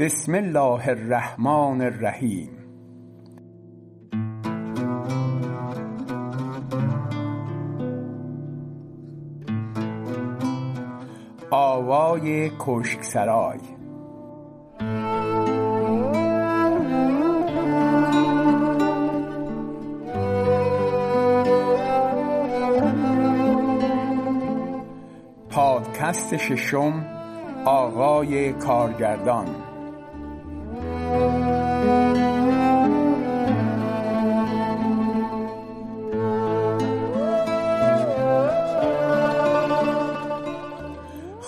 بسم الله الرحمن الرحیم. آوای کشکسرای پادکست ششم آقای کارگردان.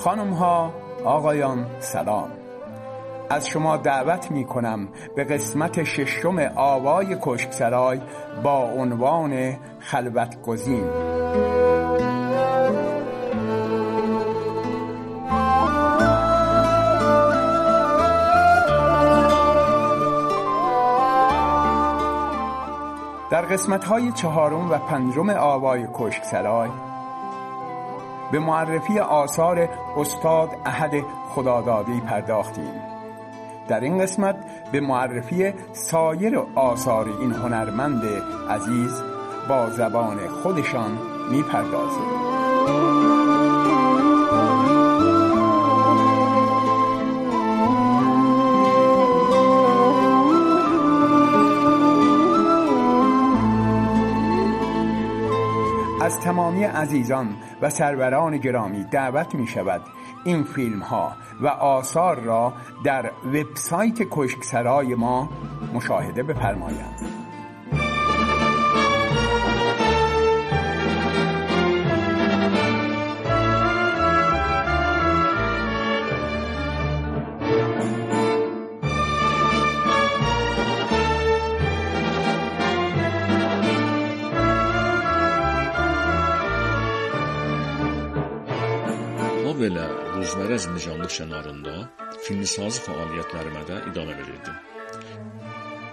خانم ها آقایان سلام. از شما دعوت می کنم به قسمت ششم آوای کشکسرای با عنوان خلوت گزین در قسمت های چهارم و پنجم آوای کشکسرای به معرفی آثار استاد احد خدادادی پرداختیم. در این قسمت به معرفی سایر آثار این هنرمند عزیز با زبان خودشان می‌پردازیم. تمامی عزیزان و سروران گرامی دعوت می شود این فیلم ها و آثار را در وبسایت کشکسرای ما مشاهده بفرمایند. Habelə Ruzmərə Zincanlıq şənarında filmsaz fəaliyyətlərimə də idamə verirdim.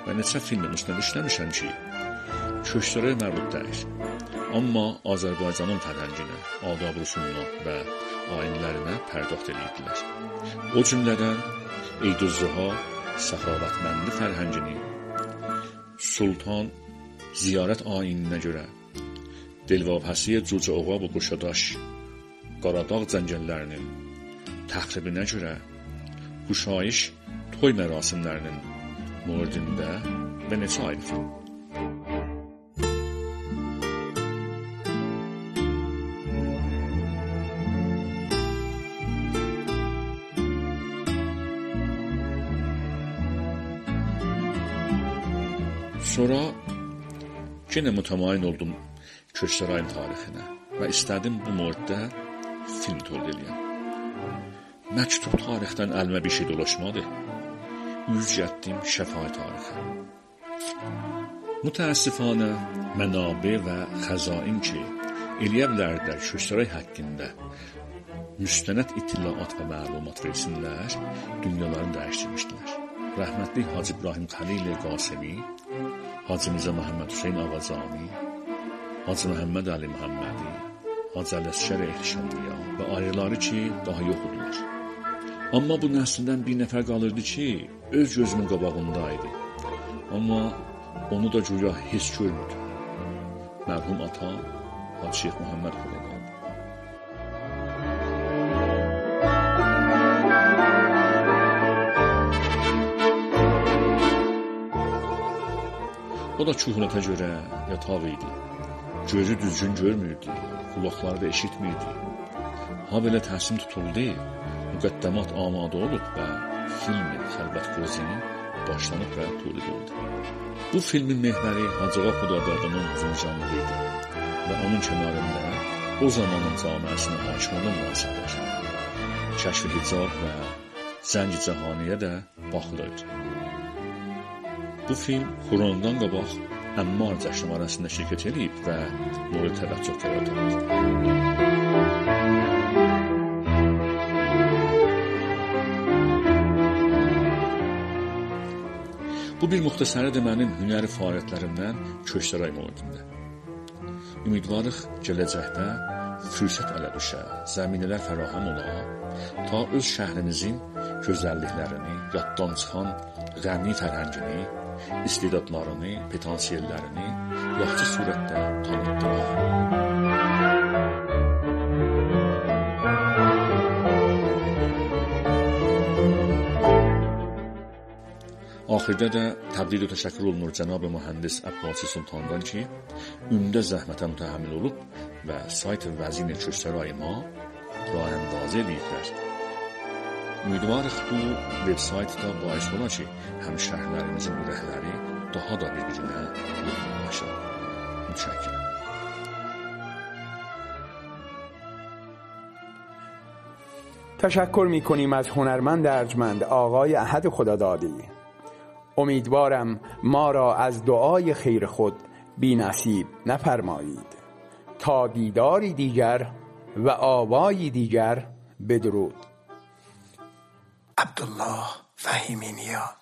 Və neçə filmin üstündə işləmişəm ki, köçlərə mərbut deyil. Amma Azərbaycanın fərhənginə, adab-rüsumuna və ayinlərinə pərdəxt edirdilər. O cümlədən Eydüzzuha, Səxavətməndi fərhəngini, Sultan ziyarət ayininə görə Delvapəsi Cücə Oğa və Qoşadaş Qaradağ cəngəllərinin təxribinə görə Quşayış toy mərasimlərinin mövridində və neçə ayrı film. Sonra yenə mütəmayin oldum Köçsərayın tarixinə və istədim bu mövriddə سیلی طور دلیم. مکتوب تاریختن علم بیشی دلاشماده یز جدیم شفای تاریخه متاسفانه منابع و خزائن که الیب لردر ششترای حقینده مستند اطلاعات و معلومات ریسنده دنیا لرم درشتی میشتنه رحمتی حاجی براهیم قلیل قاسمی حاجی میزا محمد حسین آوازانی حاجی محمد علی محمدی. Ələsgər Ehtişamlıya və ayrıları ki, daha yox idilər. Amma bu nəslindən bir nəfər qalırdı ki, öz gözümün qabağında idi. Amma onu da güya heç görmürdüm. Mərhum atam Hacı Şeyx Muhammed Xodadad. O da kühnətə görə yataq idi. Gözü düzgün görmürdü, qulaqları da eşitmirdi. Ha belə təhsim tutuldu, müqəddəmat amadə olub və filmin Xəlbət Qozinin başlanıb və tul edildi. Bu filmin mehməri Hacığa Xudadadının fincanlığı idi və onun kənarında o zamanın camiəsinə hakim olan münasibətlər, kəşf-i hicab və zəngi cəhaniyə də baxılırdı. Bu film Qurandan qabaq اما از شماره شرکت لیپ و مورد توجه قرار داد Bu bir muxtəsəri mənim hünəri fəaliyyətlərimdən köşdərək olundu. Ümidvarıq gələcəkdə fürsət ələ düşə, zəminələr fərahəm ola, ta öz şəhrimizin gözəlliklərini, yaddan çıxan qəmli fərhəngini istedadlarını, potensiallarını yaxşı surətdə tanıtdılar. Axirdə də təbdil və təşəkkür olunur cənab mühəndis Əbbasi Sultandan ki, ümdə zəhmətə mütəhəmmil olub və sayt vəzini Köşsərayıma rah endazi ediblər. Ümidvarıq bu veb-sayt da bais ola ki, həm şəhərlərimizin ürəkləri daha da bir-birinə yaxınlaşır. Mütşəkkirəm. تشکر می کنیم از هنرمند ارجمند آقای احد خدادادی. امیدوارم ما را از دعای خیر خود بی نصیب نفرمایید. تا دیداری دیگر و آوایی دیگر بدرود. Abdullah Fahiminiya.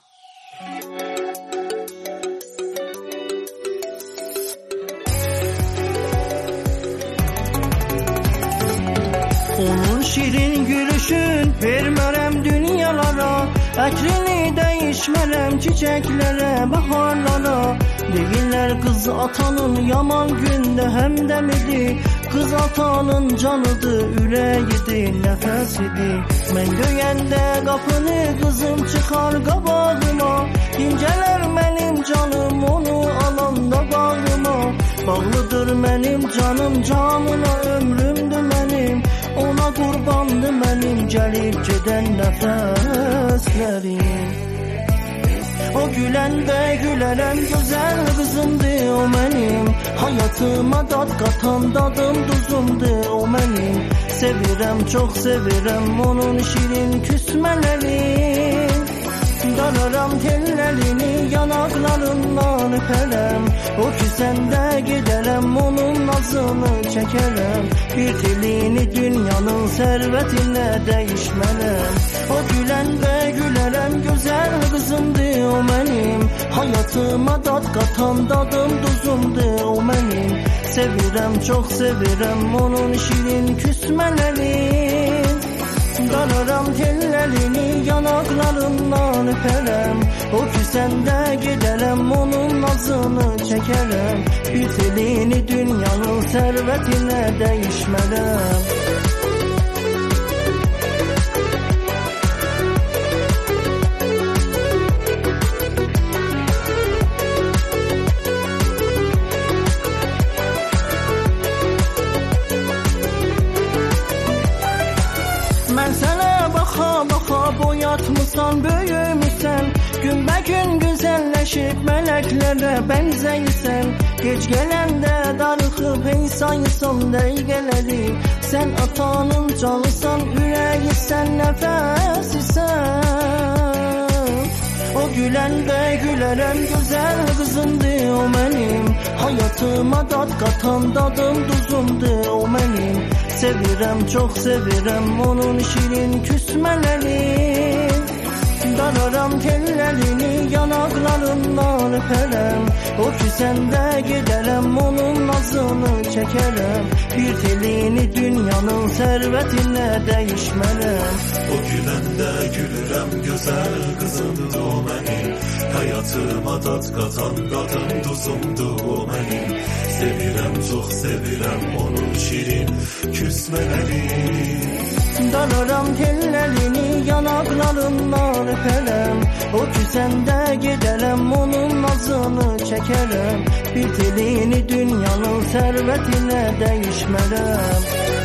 Onun şirin gülüşün vermerem dünyalara Ekrini değişmerem çiçeklere baharlara Değiller kız atanın yaman günde hem de midi Qız atanın canıdır, ürəyidir, nəfəsidir Mən döyəndə qapını qızım çıxar qabağıma İncələr mənim canım onu alanda bağıma Bağlıdır mənim canım canına ömrümdür mənim Ona qurbandı mənim gəlib gedən nəfəslərim O gülen de gülerem güzel o benim. Hayatıma dad katan dadım duzumdu o benim. Sevirem çok sevirem onun şirin küsmeleri. Dalaram tellerini yanaklarından öperem O küsende giderem onun nazını çekerem Bir telini dünyanın servetine değişmelem O gülen ve gülerem güzel kızımdı o benim. Hayatıma dad katan dadım duzumdu o benim Sevirem çok sevirem onun şirin küsmeleri. Dalaram tellerini yanaklarından öperem. O küsende giderem onun nazını çekerem. Bir telini dünyanın servetine değişmelem boyatmısan, böyümüsən Günbə-gün gözəlləşib mələklərə bənzəyirsən Gec gələndə darıxıb hey sayırsan dəqiqələri Sən atanın canısan, ürəyisən, nəfəsisən O güləndə gülərəm gözəl qızımdı o mənim Hayatıma dad qatan dadım duzumdu o mənim Sevirəm, çox sevirəm onun şirin küsmələri Dararam tellerini yanaklarından öperem. O küsende giderem onun nazını çekerem. Bir telini dünyanın servetine değişmelem. O güləndə gülürəm gözəl qızımdı o mənim Həyatıma dad qatan qadın duzumdu o mənim Sevirəm, çox sevirəm onun şirin küsmələri Dalaram tellerini yanaklarından öperem. O küsende giderem onun nazını çekerem Bir telini dünyanın servetine değişmelem